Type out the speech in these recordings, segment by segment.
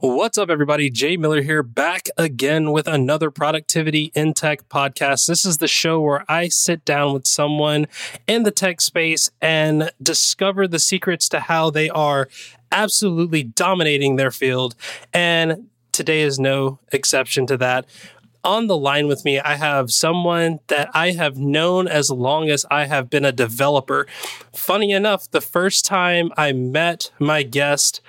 What's up, everybody? Jay Miller here, back again with another Productivity in Tech podcast. This is the show where I sit down with someone in the tech space and discover the secrets to how they are absolutely dominating their field. And today is no exception to that. On the line with me, I have someone that I have known as long as I have been a developer. Funny enough, the first time I met my guest,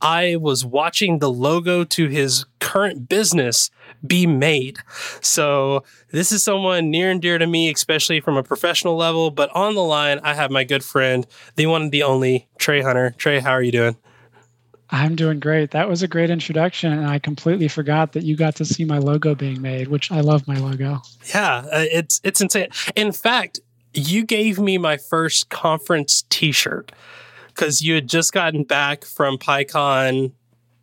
I was watching the logo to his current business be made. So this is someone near and dear to me, especially from a professional level. But on the line, I have my good friend, the one and the only Trey Hunner. Trey, how are you doing? I'm doing great. That was a great introduction, and I completely forgot that you got to see my logo being made, which I love my logo. Yeah, uh, it's it's insane. In fact, you gave me my first conference T-shirt because you had just gotten back from PyCon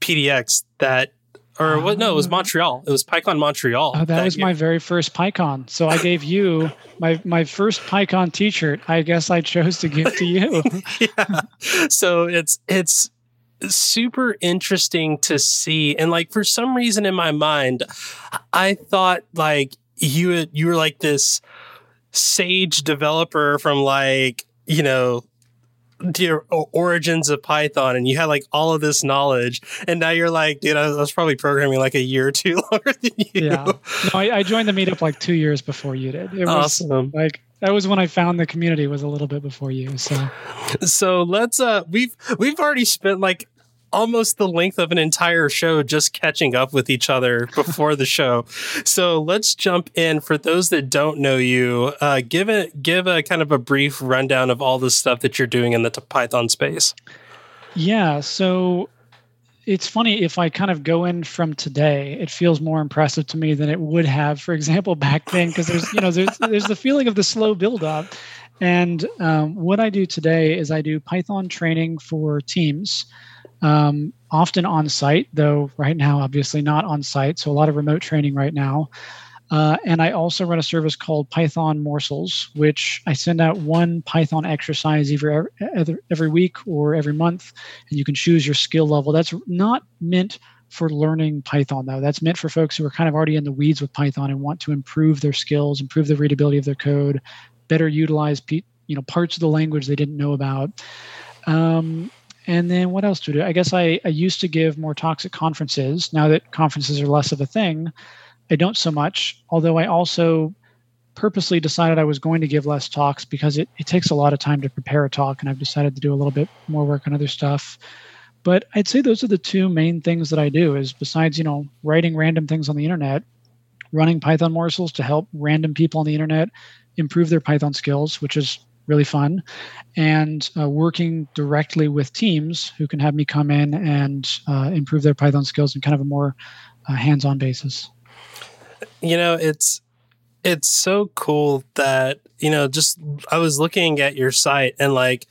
PDX that or what? No, it was ah. Montreal. It was PyCon Montreal. Oh, that, that was year. my very first PyCon. So I gave you my my first PyCon T-shirt. I guess I chose to give to you. yeah. So it's it's super interesting to see, and like for some reason in my mind, I thought like you you were like this sage developer from like you know the origins of Python and you had like all of this knowledge, and now you're like, dude, I was probably programming like a year or two longer than you. Yeah, no, I, I joined the meetup like two years before you did. It was awesome. like that was when I found the community was a little bit before you. So, so let's uh, we've we've already spent like almost the length of an entire show just catching up with each other before the show. So let's jump in. For those that don't know you, uh, give it give a kind of a brief rundown of all the stuff that you're doing in the Python space. Yeah. So it's funny if I kind of go in from today, it feels more impressive to me than it would have, for example, back then, because there's you know there's there's the feeling of the slow build up. And um, what I do today is I do Python training for teams um, often on site, though right now, obviously not on site. So a lot of remote training right now. Uh, and I also run a service called Python Morsels, which I send out one Python exercise either every, every week or every month, and you can choose your skill level. That's not meant for learning Python, though. That's meant for folks who are kind of already in the weeds with Python and want to improve their skills, improve the readability of their code, better utilize you know parts of the language they didn't know about. Um, and then what else do I do? I guess I, I used to give more talks at conferences. Now that conferences are less of a thing, I don't so much. Although I also purposely decided I was going to give less talks because it, it takes a lot of time to prepare a talk, and I've decided to do a little bit more work on other stuff. But I'd say those are the two main things that I do is besides, you know, writing random things on the internet, running Python morsels to help random people on the internet improve their Python skills, which is really fun, and uh, working directly with teams who can have me come in and uh, improve their Python skills in kind of a more uh, hands-on basis. You know, it's it's so cool that you know. Just I was looking at your site and like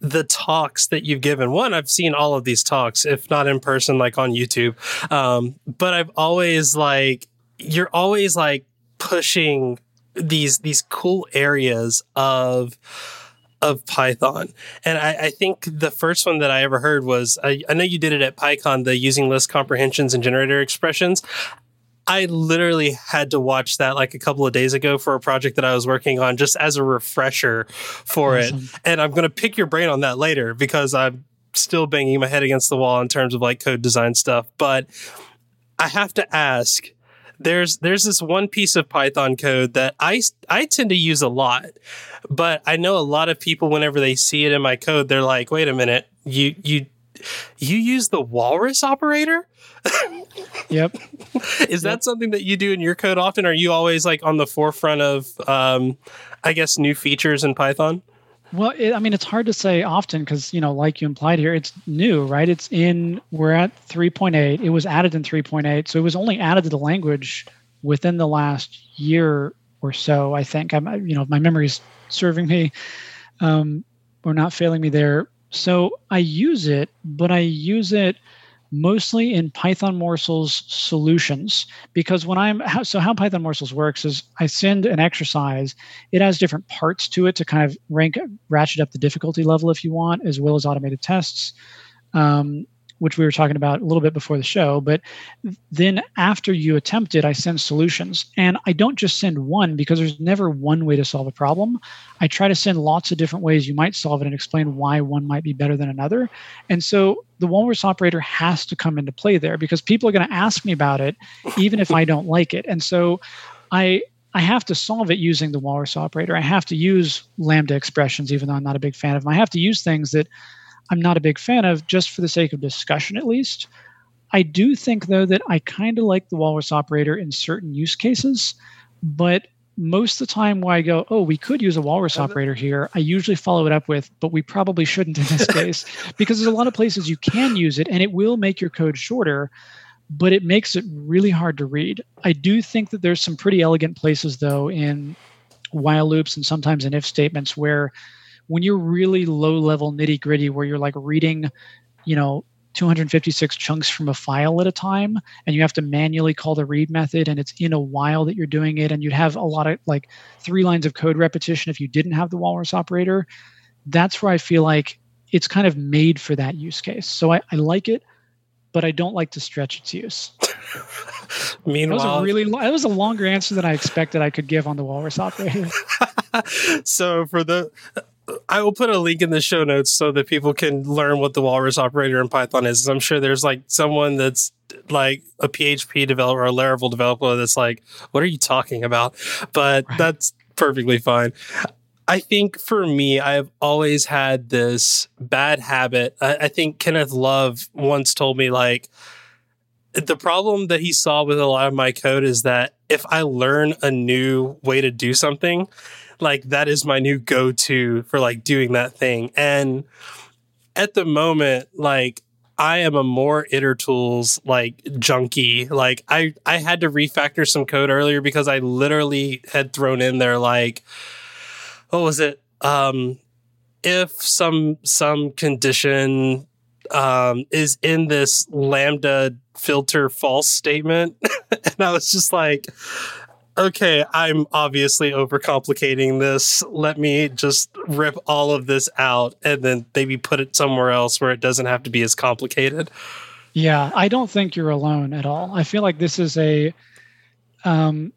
the talks that you've given. One, I've seen all of these talks, if not in person, like on YouTube. Um, but I've always like you're always like pushing these these cool areas of of Python. And I, I, think the first one that I ever heard was I, I, know you did it at PyCon, the using list comprehensions and generator expressions. I literally had to watch that like a couple of days ago for a project that I was working on just as a refresher for awesome. it. And I'm going to pick your brain on that later because I'm still banging my head against the wall in terms of like code design stuff. But I have to ask there's there's this one piece of Python code that I I tend to use a lot, but I know a lot of people whenever they see it in my code, they're like, "Wait a minute, you you you use the walrus operator?" yep. Is yep. that something that you do in your code often? Are you always like on the forefront of, um, I guess, new features in Python? Well, it, I mean, it's hard to say often because, you know, like you implied here, it's new, right? It's in, we're at 3.8. It was added in 3.8. So it was only added to the language within the last year or so, I think. I'm, you know, my memory's serving me um, or not failing me there. So I use it, but I use it mostly in Python Morsels solutions because when I'm so how Python Morsels works is I send an exercise. It has different parts to it to kind of rank ratchet up the difficulty level if you want, as well as automated tests. Um, which we were talking about a little bit before the show. But then after you attempt it, I send solutions. And I don't just send one because there's never one way to solve a problem. I try to send lots of different ways you might solve it and explain why one might be better than another. And so the walrus operator has to come into play there because people are going to ask me about it, even if I don't like it. And so I I have to solve it using the walrus operator. I have to use lambda expressions, even though I'm not a big fan of them. I have to use things that I'm not a big fan of just for the sake of discussion, at least. I do think, though, that I kind of like the walrus operator in certain use cases, but most of the time where I go, oh, we could use a walrus operator here, I usually follow it up with, but we probably shouldn't in this case, because there's a lot of places you can use it and it will make your code shorter, but it makes it really hard to read. I do think that there's some pretty elegant places, though, in while loops and sometimes in if statements where when you're really low level nitty gritty, where you're like reading, you know, 256 chunks from a file at a time and you have to manually call the read method and it's in a while that you're doing it and you'd have a lot of like three lines of code repetition if you didn't have the walrus operator that's where i feel like it's kind of made for that use case. So i, I like it but i don't like to stretch its use. Meanwhile that was a really that was a longer answer than i expected i could give on the walrus operator. So for the I will put a link in the show notes so that people can learn what the walrus operator in Python is. I'm sure there's like someone that's like a PHP developer or a Laravel developer that's like, what are you talking about? But right. that's perfectly fine. I think for me, I've always had this bad habit. I, I think Kenneth Love once told me like, the problem that he saw with a lot of my code is that if I learn a new way to do something, like that is my new go-to for like doing that thing. And at the moment, like I am a more itertools like junkie. Like I I had to refactor some code earlier because I literally had thrown in there like what was it? Um if some some condition um is in this lambda filterfalse statement and I was just like okay, I'm obviously overcomplicating this. Let me just rip all of this out and then maybe put it somewhere else where it doesn't have to be as complicated. Yeah, I don't think you're alone at all. I feel like this is a um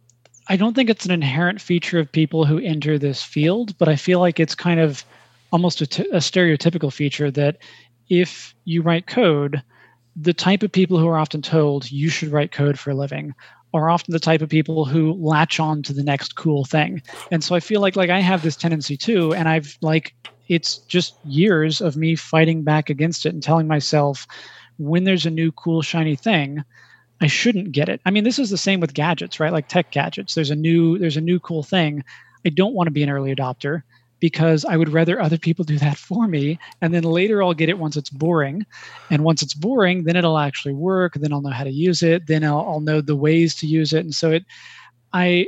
I don't think it's an inherent feature of people who enter this field, but I feel like it's kind of almost a, t- a stereotypical feature that if you write code, the type of people who are often told you should write code for a living are often the type of people who latch on to the next cool thing. And so I feel like like I have this tendency too and I've like it's just years of me fighting back against it and telling myself when there's a new cool shiny thing I shouldn't get it. I mean this is the same with gadgets, right? Like tech gadgets. There's a new there's a new cool thing. I don't want to be an early adopter because I would rather other people do that for me. And then later I'll get it once it's boring. And once it's boring, then it'll actually work. Then I'll know how to use it. Then I'll, I'll know the ways to use it. And so it, I,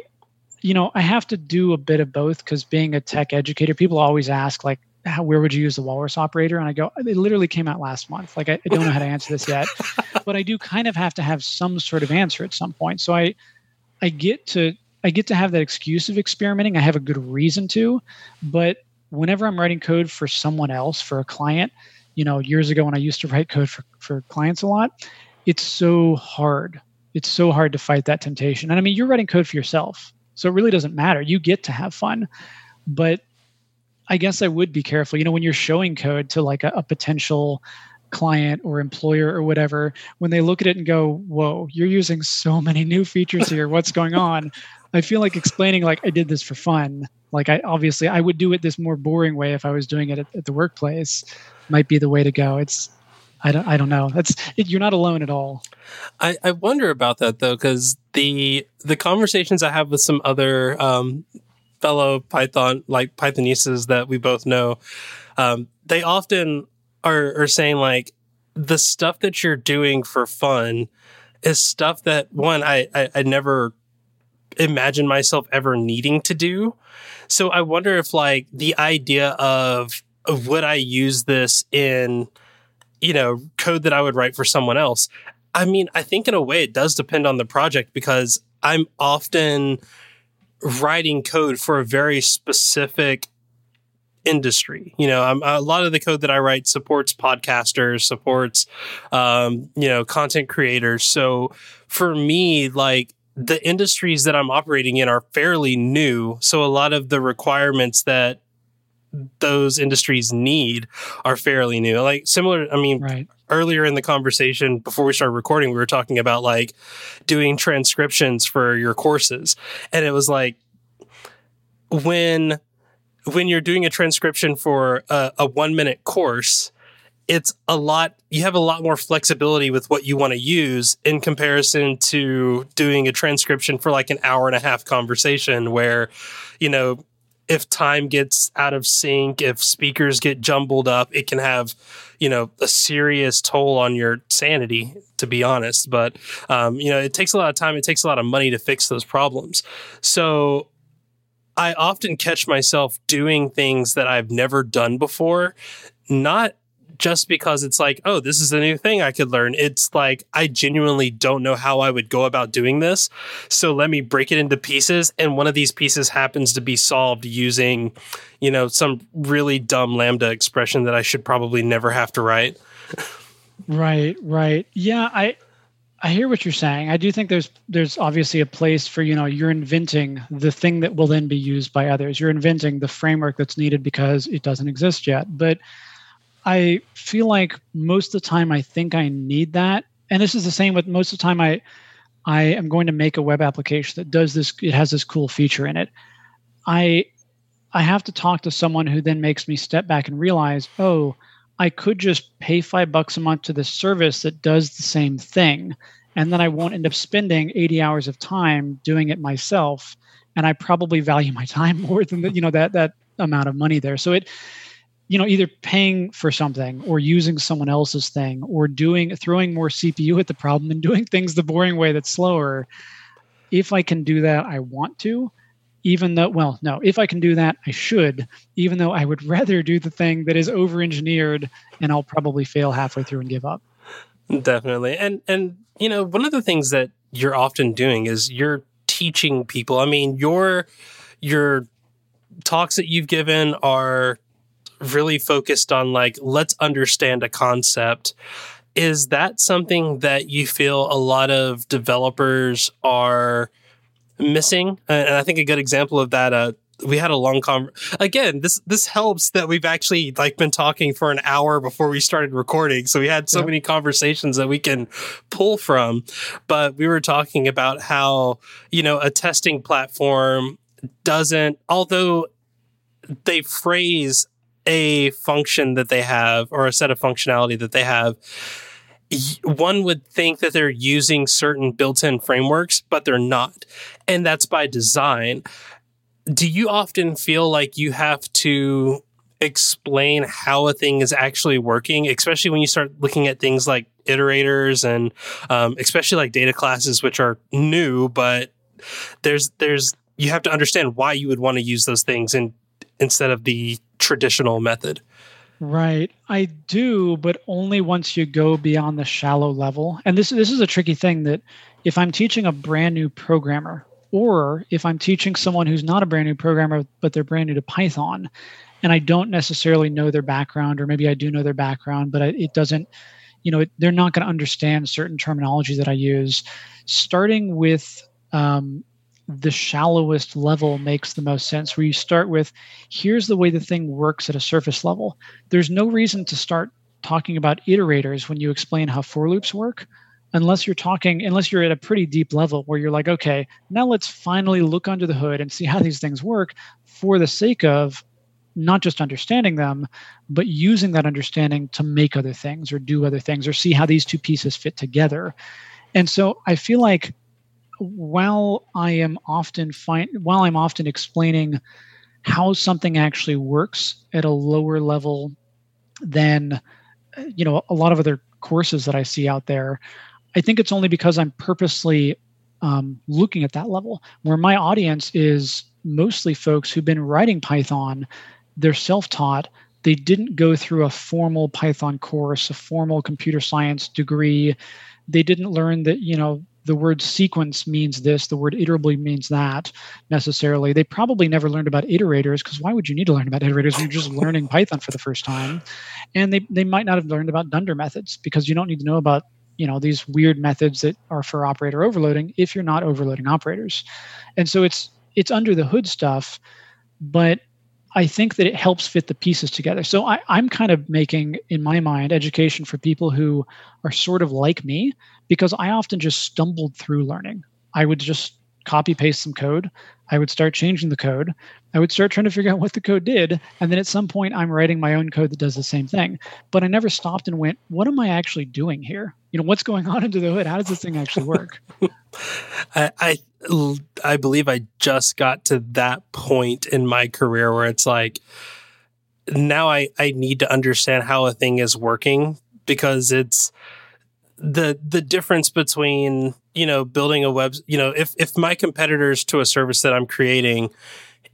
you know, I have to do a bit of both because being a tech educator, people always ask, like, how, where would you use the walrus operator? And I go, it literally came out last month. Like, I, I don't know how to answer this yet, but I do kind of have to have some sort of answer at some point. So I, I get to I get to have that excuse of experimenting. I have a good reason to, but whenever I'm writing code for someone else, for a client, you know, years ago when I used to write code for, for clients a lot, it's so hard. It's so hard to fight that temptation. And I mean, you're writing code for yourself. So it really doesn't matter. You get to have fun. But I guess I would be careful. You know, when you're showing code to like a, a potential client or employer or whatever, when they look at it and go, Whoa, you're using so many new features here. What's going on? I feel like explaining like I did this for fun. Like I obviously I would do it this more boring way if I was doing it at, at the workplace. Might be the way to go. It's I don't I don't know. That's it, you're not alone at all. I I wonder about that though because the the conversations I have with some other um, fellow Python like Pythonistas that we both know, um, they often are are saying like the stuff that you're doing for fun is stuff that one I I, I never imagine myself ever needing to do. So I wonder if like the idea of, of would I use this in, you know, code that I would write for someone else? I mean, I think in a way it does depend on the project because I'm often writing code for a very specific industry. You know, I'm, a lot of the code that I write supports podcasters, supports, um, you know, content creators. So for me, like the industries that I'm operating in are fairly new. So a lot of the requirements that those industries need are fairly new. Like similar, I mean, right. earlier in the conversation before we started recording, we were talking about like doing transcriptions for your courses. And it was like when when you're doing a transcription for a, a one minute course, it's a lot you have a lot more flexibility with what you want to use in comparison to doing a transcription for like an hour and a half conversation where you know if time gets out of sync if speakers get jumbled up it can have you know a serious toll on your sanity to be honest. But um, you know it takes a lot of time it takes a lot of money to fix those problems. So I often catch myself doing things that I've never done before, not just because it's like, oh, this is a new thing I could learn. It's like, I genuinely don't know how I would go about doing this. So let me break it into pieces. And one of these pieces happens to be solved using, you know, some really dumb Lambda expression that I should probably never have to write. right, right. Yeah, I, I hear what you're saying. I do think there's there's obviously a place for you know you're inventing the thing that will then be used by others. You're inventing the framework that's needed because it doesn't exist yet. But I feel like most of the time I think I need that. And this is the same with most of the time I I am going to make a web application that does this it has this cool feature in it. I I have to talk to someone who then makes me step back and realize, "Oh, I could just pay 5 bucks a month to this service that does the same thing." And then I won't end up spending 80 hours of time doing it myself and I probably value my time more than the, you know that that amount of money there. So it you know either paying for something or using someone else's thing or doing throwing more cpu at the problem and doing things the boring way that's slower. If i can do that i want to even though well no if i can do that i should even though i would rather do the thing that is over engineered and i'll probably fail halfway through and give up. Definitely. And and you know one of the things that you're often doing is you're teaching people. I mean your your talks that you've given are really focused on like let's understand a concept. Is that something that you feel a lot of developers are missing? And i think a good example of that uh, we had a long con again this this helps that we've actually like been talking for an hour before we started recording so we had so yep. many conversations that we can pull from. But we were talking about how you know a testing platform doesn't although they phrase a function that they have or a set of functionality that they have, one would think that they're using certain built in frameworks, but they're not. And that's by design. Do you often feel like you have to explain how a thing is actually working, especially when you start looking at things like iterators and um, especially like data classes, which are new, but there's, there's, you have to understand why you would want to use those things and instead of the traditional method. Right. I do, but only once you go beyond the shallow level. And this this is a tricky thing that if I'm teaching a brand new programmer or if I'm teaching someone who's not a brand new programmer but they're brand new to Python and I don't necessarily know their background or maybe I do know their background but it doesn't you know, it, they're not going to understand certain terminology that I use. Starting with um, the shallowest level makes the most sense where you start with here's the way the thing works at a surface level. There's no reason to start talking about iterators when you explain how for loops work unless you're talking unless you're at a pretty deep level where you're like okay now let's finally look under the hood and see how these things work for the sake of not just understanding them but using that understanding to make other things or do other things or see how these two pieces fit together. And so i feel like while I am often find while I'm often explaining how something actually works at a lower level than you know a lot of other courses that I see out there, I think it's only because I'm purposely um, looking at that level where my audience is mostly folks who've been writing Python. They're self-taught. They didn't go through a formal Python course, a formal computer science degree. They didn't learn that you know the word sequence means this, the word iterably means that necessarily. They probably never learned about iterators because why would you need to learn about iterators when you're just learning Python for the first time? And they, they might not have learned about dunder methods because you don't need to know about you know these weird methods that are for operator overloading if you're not overloading operators. And so it's it's under the hood stuff, but I think that it helps fit the pieces together. So I, am kind of making, in my mind, education for people who are sort of like me, because I often just stumbled through learning. I would just copy paste some code. I would start changing the code. I would start trying to figure out what the code did. And then at some point, I'm writing my own code that does the same thing. But I never stopped and went, what am I actually doing here? You know, what's going on under the hood? How does this thing actually work? I, I I believe I just got to that point in my career where it's like now I, I need to understand how a thing is working because it's the the difference between you know building a web you know if if my competitors to a service that I'm creating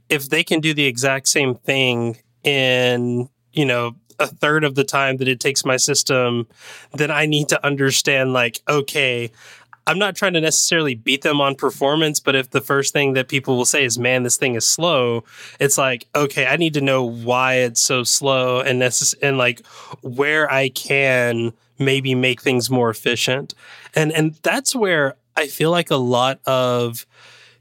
if they can do the exact same thing in you know a third of the time that it takes my system then I need to understand like okay I'm not trying to necessarily beat them on performance, but if the first thing that people will say is, man, this thing is slow, it's like, okay, I need to know why it's so slow and necess- and like where I can maybe make things more efficient. And and that's where I feel like a lot of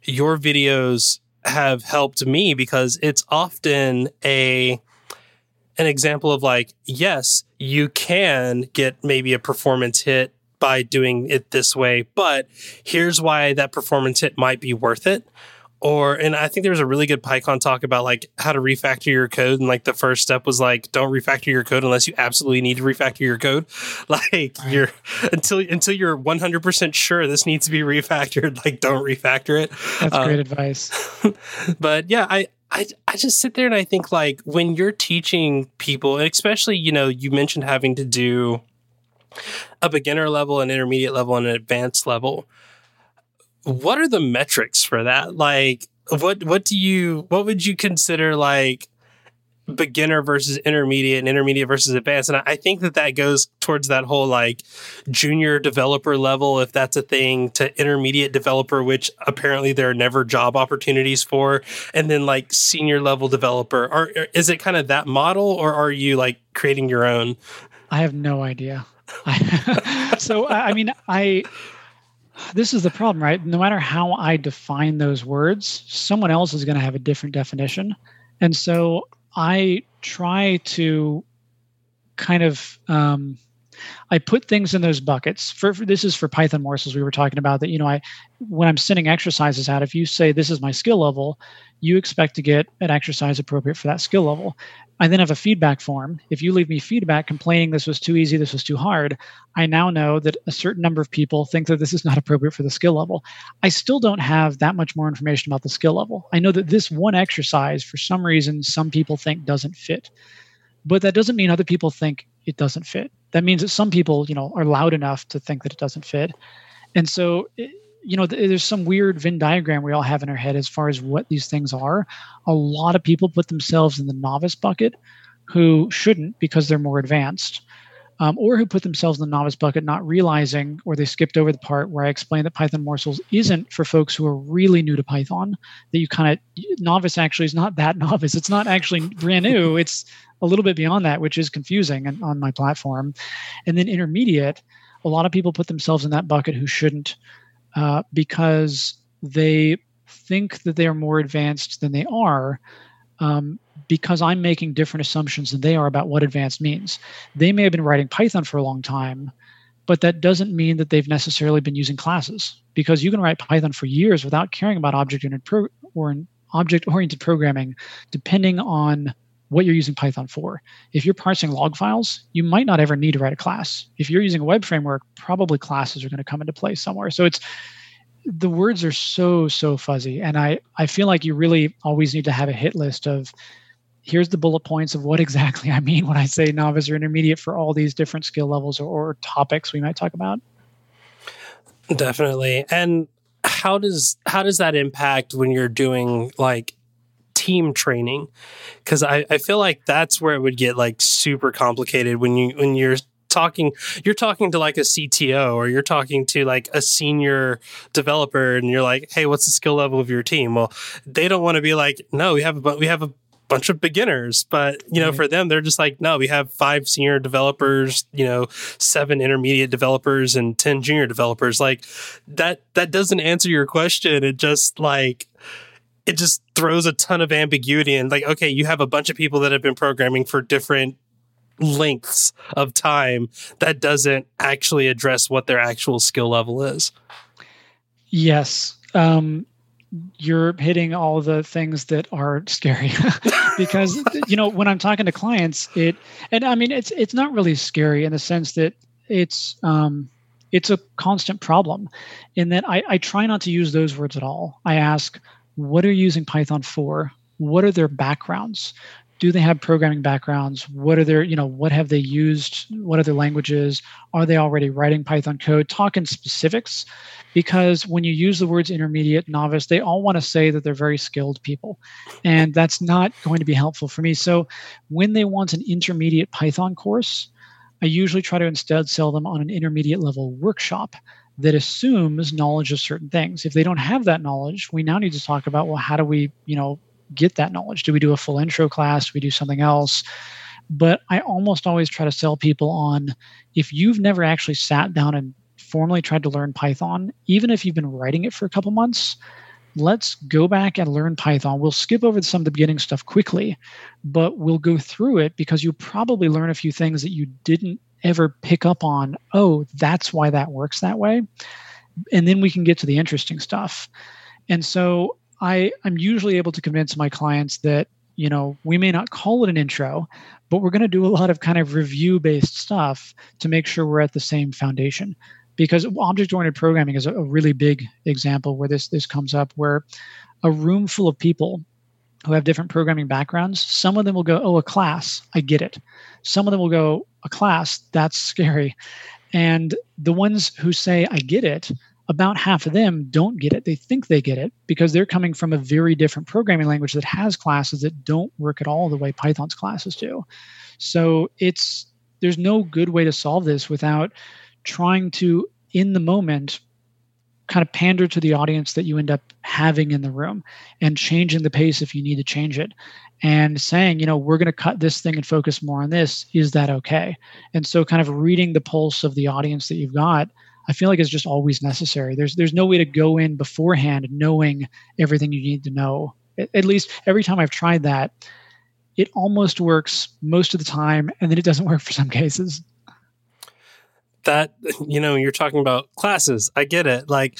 your videos have helped me because it's often a an example of like, yes, you can get maybe a performance hit by doing it this way, but here's why that performance hit might be worth it. Or, and I think there was a really good PyCon talk about like how to refactor your code. And like the first step was like, don't refactor your code unless you absolutely need to refactor your code. Like you're until, until you're 100% sure this needs to be refactored, like don't refactor it. That's great um, advice. but yeah, I, I, I just sit there and I think like when you're teaching people, especially, you know, you mentioned having to do a beginner level, an intermediate level, and an advanced level. What are the metrics for that? Like, what what do you what would you consider like beginner versus intermediate and intermediate versus advanced? And I think that that goes towards that whole like junior developer level, if that's a thing, to intermediate developer, which apparently there are never job opportunities for, and then like senior level developer. Or is it kind of that model, or are you like creating your own? I have no idea. so I mean, I this is the problem, right? No matter how I define those words, someone else is going to have a different definition, and so I try to kind of um, I put things in those buckets. For, for, this is for Python morsels we were talking about that you know I when I'm sending exercises out, if you say this is my skill level, you expect to get an exercise appropriate for that skill level. I then have a feedback form. If you leave me feedback complaining this was too easy, this was too hard, I now know that a certain number of people think that this is not appropriate for the skill level. I still don't have that much more information about the skill level. I know that this one exercise, for some reason, some people think doesn't fit. But that doesn't mean other people think it doesn't fit. That means that some people, you know, are loud enough to think that it doesn't fit. And so you know, there's some weird Venn diagram we all have in our head as far as what these things are. A lot of people put themselves in the novice bucket who shouldn't because they're more advanced, um, or who put themselves in the novice bucket not realizing, or they skipped over the part where I explained that Python morsels isn't for folks who are really new to Python. That you kind of novice actually is not that novice. It's not actually brand new. It's a little bit beyond that, which is confusing on my platform. And then intermediate, a lot of people put themselves in that bucket who shouldn't uh, because they think that they are more advanced than they are um, because I'm making different assumptions than they are about what advanced means. They may have been writing Python for a long time, but that doesn't mean that they've necessarily been using classes because you can write Python for years without caring about object-oriented pro- or object-oriented programming, depending on what you're using Python for. If you're parsing log files, you might not ever need to write a class. If you're using a web framework, probably classes are going to come into play somewhere. So it's the words are so so fuzzy and I I feel like you really always need to have a hit list of here's the bullet points of what exactly I mean when I say novice or intermediate for all these different skill levels or, or topics we might talk about. Definitely. And how does how does that impact when you're doing like team training because I, I feel like that's where it would get like super complicated when you when you're talking you're talking to like a CTO or you're talking to like a senior developer and you're like, "Hey, what's the skill level of your team?" Well, they don't want to be like, "No, we have a we have a bunch of beginners but you know right. for them they're just like no we have five senior developers you know seven intermediate developers and 10 junior developers like that that doesn't answer your question it just like it just throws a ton of ambiguity and like okay you have a bunch of people that have been programming for different lengths of time that doesn't actually address what their actual skill level is. Yes. Um you're hitting all the things that are scary. Because you know when i'm talking to clients it and i mean it's it's not really scary in the sense that it's um it's a constant problem in that I, I try not to use those words at all. I ask what are you using python for? What are their backgrounds? Do they have programming backgrounds? What are their you know what have they used? What other languages? Are they already writing python code? Talk in specifics because when you use the words intermediate novice they all want to say that they're very skilled people and that's not going to be helpful for me. So when they want an intermediate python course i usually try to instead sell them on an intermediate level workshop that assumes knowledge of certain things if they don't have that knowledge we now need to talk about well how do we you know get that knowledge? Do we do a full intro class? Do we do something else? But I almost always try to sell people on if you've never actually sat down and formally tried to learn Python, even if you've been writing it for a couple months, let's go back and learn Python. We'll skip over some of the beginning stuff quickly, but we'll go through it because you probably learn a few things that you didn't ever pick up on. Oh, that's why that works that way. And then we can get to the interesting stuff. And so I, I'm usually able to convince my clients that, you know, we may not call it an intro, but we're going to do a lot of kind of review based stuff to make sure we're at the same foundation. Because object oriented programming is a, really big example where this this comes up where a room full of people who have different programming backgrounds, some of them will go, Oh, a class, I get it. Some of them will go, A class, that's scary. And the ones who say, I get it, about half of them don't get it. They think they get it because they're coming from a very different programming language that has classes that don't work at all the way Python's classes do. So it's there's no good way to solve this without trying to in the moment kind of pander to the audience that you end up having in the room and changing the pace if you need to change it and saying you know we're going to cut this thing and focus more on this is that okay and so kind of reading the pulse of the audience that you've got I feel like it's just always necessary. There's there's no way to go in beforehand knowing everything you need to know. At least every time I've tried that, it almost works most of the time, and then it doesn't work for some cases. That you know, you're talking about classes. I get it. Like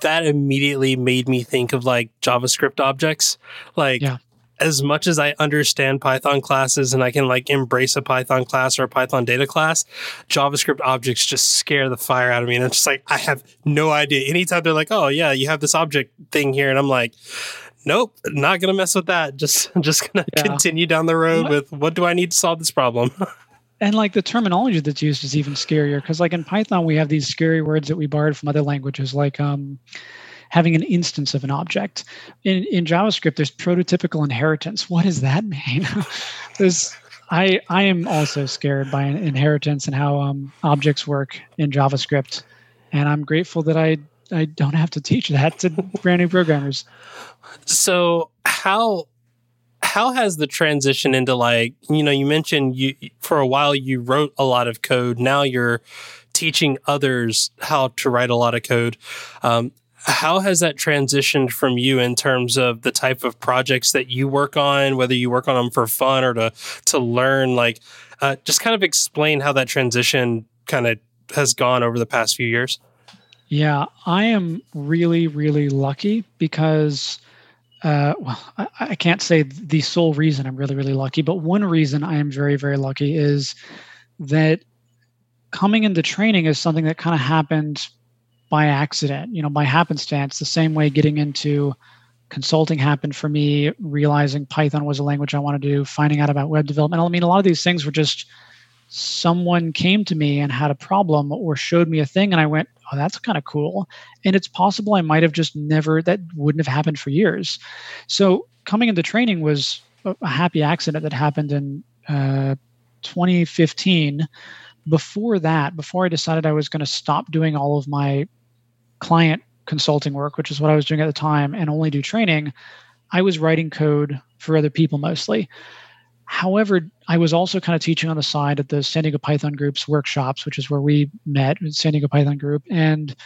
that immediately made me think of like JavaScript objects. Like yeah as much as I understand Python classes and I can like embrace a Python class or a Python data class, JavaScript objects just scare the fire out of me. And it's just like, I have no idea. Anytime they're like, oh, yeah, you have this object thing here. And I'm like, nope, not going to mess with that. Just, just going to yeah. continue down the road what? with what do I need to solve this problem? and like the terminology that's used is even scarier because like in python we have these scary words that we borrowed from other languages like um, having an instance of an object. In, in JavaScript, there's prototypical inheritance. What does that mean? there's I I am also scared by inheritance and how um, objects work in JavaScript, and I'm grateful that I I don't have to teach that to brand new programmers. So how how has the transition into like you know you mentioned you for a while you wrote a lot of code now you're teaching others how to write a lot of code um, how has that transitioned from you in terms of the type of projects that you work on, whether you work on them for fun or to to learn? Like, uh, just kind of explain how that transition kind of has gone over the past few years. Yeah, I am really, really lucky because, uh, well, I, I can't say the sole reason I'm really, really lucky, but one reason I am very, very lucky is that coming into training is something that kind of happened by accident, you know, by happenstance, the same way getting into consulting happened for me, realizing Python was a language I wanted to do, finding out about web development. I mean, a lot of these things were just someone came to me and had a problem or showed me a thing, and I went, oh, that's kind of cool. And it's possible I might have just never, that wouldn't have happened for years. So coming into training was a happy accident that happened in uh, 2015 before that, before I decided I was going to stop doing all of my client consulting work, which is what I was doing at the time, and only do training, I was writing code for other people mostly. However, I was also kind of teaching on the side at the San Diego Python Group's workshops, which is where we met, San Diego Python Group, and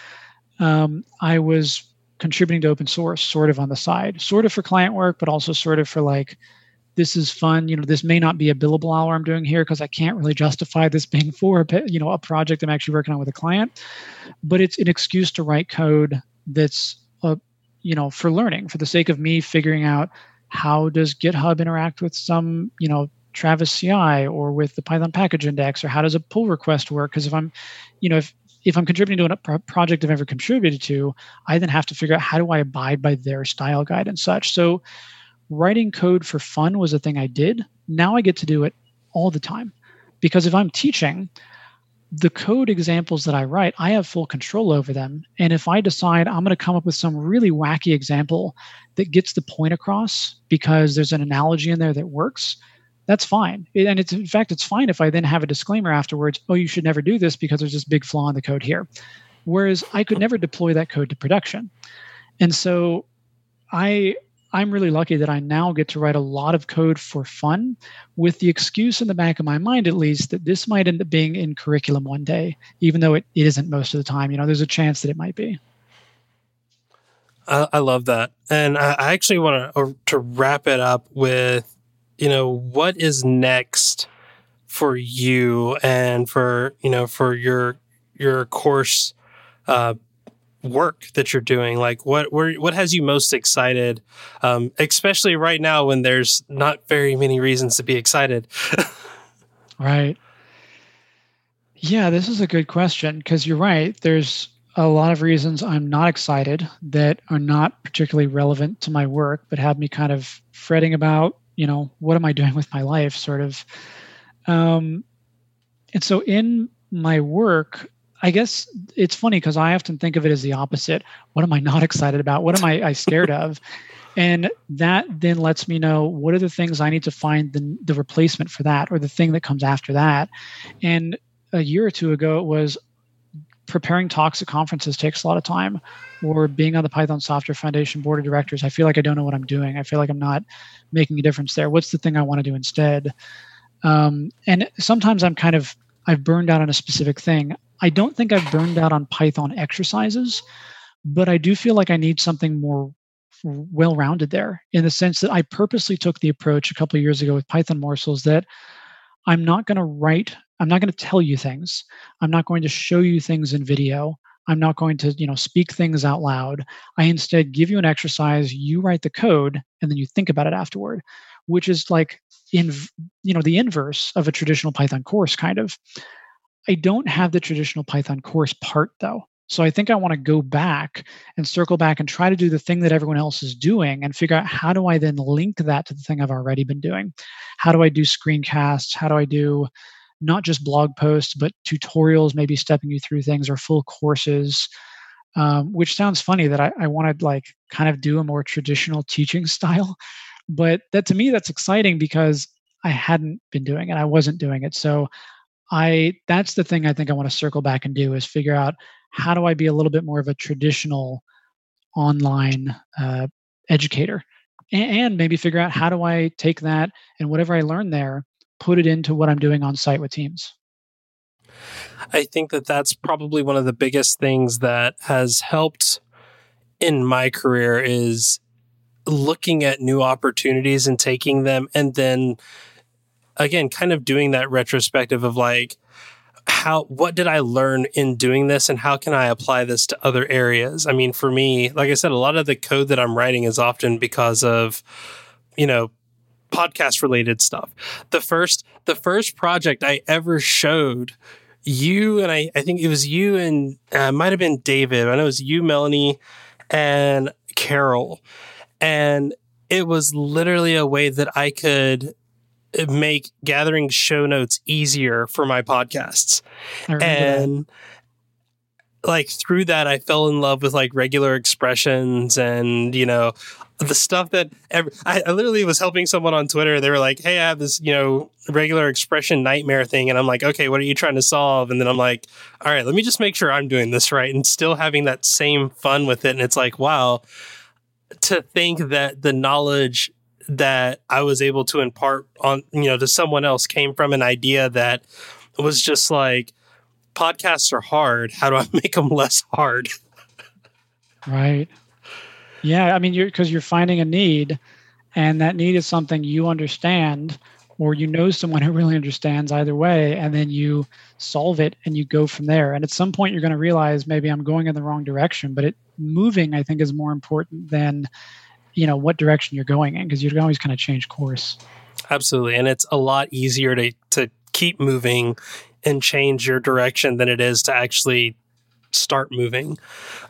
um, I was contributing to open source sort of on the side, sort of for client work, but also sort of for like this is fun. You know, this may not be a billable hour I'm doing here because I can't really justify this being for you know a project I'm actually working on with a client, but it's an excuse to write code that's a, you know for learning for the sake of me figuring out how does GitHub interact with some you know Travis CI or with the Python package index or how does a pull request work? Because if I'm, you know, if if I'm contributing to a project I've ever contributed to, I then have to figure out how do I abide by their style guide and such. So writing code for fun was a thing I did. Now I get to do it all the time. Because if I'm teaching, the code examples that I write, I have full control over them. And if I decide I'm going to come up with some really wacky example that gets the point across because there's an analogy in there that works, that's fine. And it's in fact, it's fine if I then have a disclaimer afterwards, oh, you should never do this because there's this big flaw in the code here. Whereas I could never deploy that code to production. And so I I'm really lucky that I now get to write a lot of code for fun with the excuse in the back of my mind, at least, that this might end up being in curriculum one day, even though it, it isn't most of the time. You know, there's a chance that it might be. I, I love that. And I, I actually want to, uh, to wrap it up with, you know, what is next for you and for, you know, for your, your course uh, work that you're doing? Like what what has you most excited um, especially right now when there's not very many reasons to be excited? Right. Yeah this is a good question because you're right. There's a lot of reasons i'm not excited that are not particularly relevant to my work but have me kind of fretting about you know what am i doing with my life sort of. Um, and so in my work I guess it's funny because I often think of it as the opposite. What am I not excited about? What am I, I scared of? And that then lets me know what are the things I need to find the, the replacement for that or the thing that comes after that. And a year or two ago, it was preparing talks at conferences takes a lot of time or being on the python software foundation board of directors i feel like i don't know what i'm doing i feel like i'm not making a difference there what's the thing i want to do instead um, and sometimes i'm kind of i've burned out on a specific thing I don't think I've burned out on Python exercises, but I do feel like I need something more well rounded there in the sense that I purposely took the approach a couple of years ago with Python morsels that I'm not going to write, I'm not going to tell you things, I'm not going to show you things in video. I'm not going to, you know, speak things out loud. I instead give you an exercise, you write the code, and then you think about it afterward, which is like in, you know, the inverse of a traditional Python course, kind of. I don't have the traditional Python course part though. So I think I want to go back and circle back and try to do the thing that everyone else is doing and figure out how do I then link that to the thing I've already been doing? How do I do screencasts? How do I do not just blog posts, but tutorials, maybe stepping you through things or full courses? Um, which sounds funny that I, I want to like kind of do a more traditional teaching style. But that to me, that's exciting because I hadn't been doing it. I wasn't doing it. So I that's the thing I think I want to circle back and do is figure out how do I be a little bit more of a traditional online uh, educator, and, and maybe figure out how do I take that and whatever I learn there, put it into what I'm doing on site with teams. I think that that's probably one of the biggest things that has helped in my career is looking at new opportunities and taking them and then again, kind of doing that retrospective of like, how what did I learn in doing this and how can I apply this to other areas? I mean, for me, like I said, a lot of the code that I'm writing is often because of, you know, podcast related stuff. The first the first project I ever showed you and I I think it was you and uh, might have been David. I know it was you, Melanie, and Carol. And it was literally a way that I could make gathering show notes easier for my podcasts. And that. like through that I fell in love with like regular expressions and you know the stuff that every, I, I, literally was helping someone on Twitter. They were like, "Hey, I have this, you know, regular expression nightmare thing," and I'm like, "Okay, what are you trying to solve?" And then I'm like, "All right, let me just make sure I'm doing this right," and still having that same fun with it. And it's like, wow, to think that the knowledge that I was able to impart on, you know, to someone else came from an idea that was just like, podcasts are hard. How do I make them less hard? Right. Yeah, I mean, you're because you're finding a need, and that need is something you understand, or you know someone who really understands. Either way, and then you solve it and you go from there. And at some point, you're going to realize maybe I'm going in the wrong direction, but it moving, I think, is more important than you know what direction you're going in because you can always kind of change course. Absolutely, and it's a lot easier to to keep moving and change your direction than it is to actually start moving.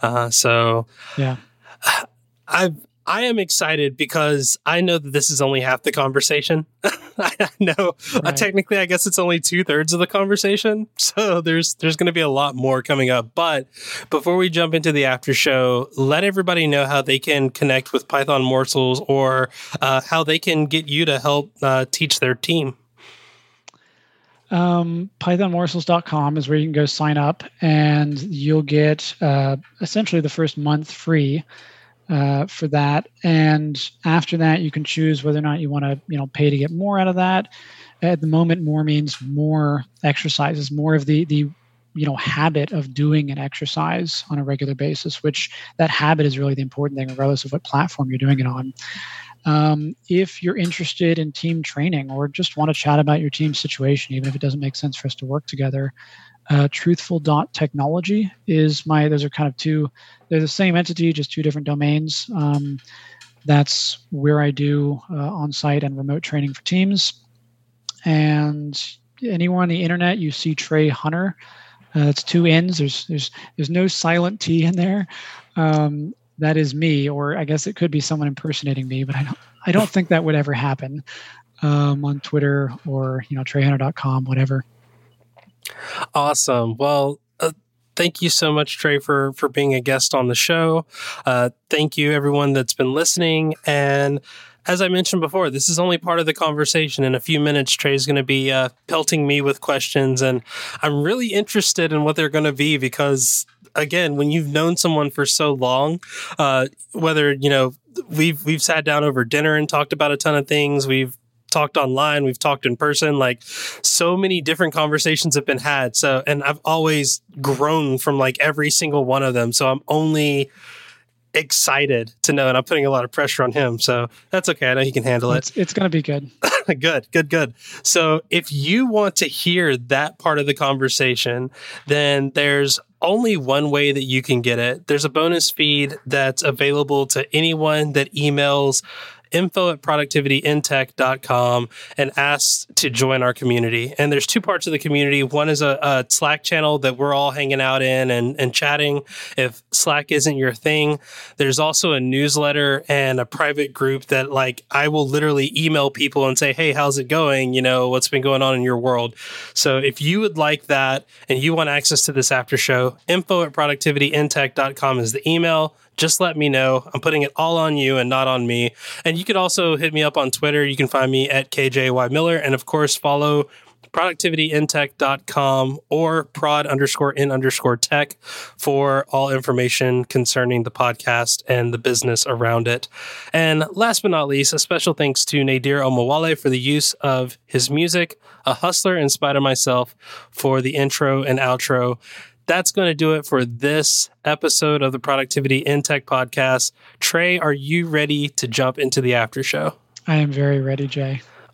Uh, so yeah. I I am excited because I know that this is only half the conversation. I know uh, right. uh, technically, I guess it's only two thirds of the conversation. So there's there's going to be a lot more coming up. But before we jump into the after show, let everybody know how they can connect with Python Morsels or uh, how they can get you to help uh, teach their team. Um, pythonmorsels.com is where you can go sign up, and you'll get uh, essentially the first month free uh, for that. And after that, you can choose whether or not you want to, you know, pay to get more out of that. At the moment, more means more exercises, more of the the you know habit of doing an exercise on a regular basis. Which that habit is really the important thing, regardless of what platform you're doing it on. Um, if you're interested in team training or just want to chat about your team situation, even if it doesn't make sense for us to work together, uh, truthful.technology is my, those are kind of two, they're the same entity, just two different domains. Um, that's where I do uh, on site and remote training for teams. And anywhere on the internet, you see Trey Hunner. Uh, two N's. There's there's there's no silent T in there. Um, that is me, or I guess it could be someone impersonating me, but I don't I don't think that would ever happen um, on Twitter or you know TreyHunner.com, whatever. Awesome. Well, uh, thank you so much, Trey, for for being a guest on the show. Uh, thank you, everyone that's been listening. And as I mentioned before, this is only part of the conversation. In a few minutes, Trey's going to be uh, pelting me with questions, and I'm really interested in what they're going to be because, again, when you've known someone for so long, uh, whether you know we've we've sat down over dinner and talked about a ton of things, we've talked online, we've talked in person. Like so many different conversations have been had. So, and I've always grown from like every single one of them. So I'm only excited to know, and I'm putting a lot of pressure on him. So that's okay. I know he can handle it. It's, it's going to be good. good, good, good. So if you want to hear that part of the conversation, then there's only one way that you can get it. There's a bonus feed that's available to anyone that emails info at productivityintech.com and ask to join our community. And there's two parts of the community. One is a, a, Slack channel that we're all hanging out in and, and chatting. If Slack isn't your thing, there's also a newsletter and a private group that like I will literally email people and say, Hey, how's it going? You know, what's been going on in your world? So if you would like that and you want access to this after show, info at productivityintech.com is the email just let me know. I'm putting it all on you and not on me. And you could also hit me up on Twitter. You can find me at kjaymiller. And of course, follow productivityintech.com or prod underscore in underscore tech for all information concerning the podcast and the business around it. And last but not least, a special thanks to Nadir Omawale for the use of his music, a hustler in spite of myself for the intro and outro that's going to do it for this episode of the Productivity in Tech podcast. Trey, are you ready to jump into the after show? I am very ready, Jay.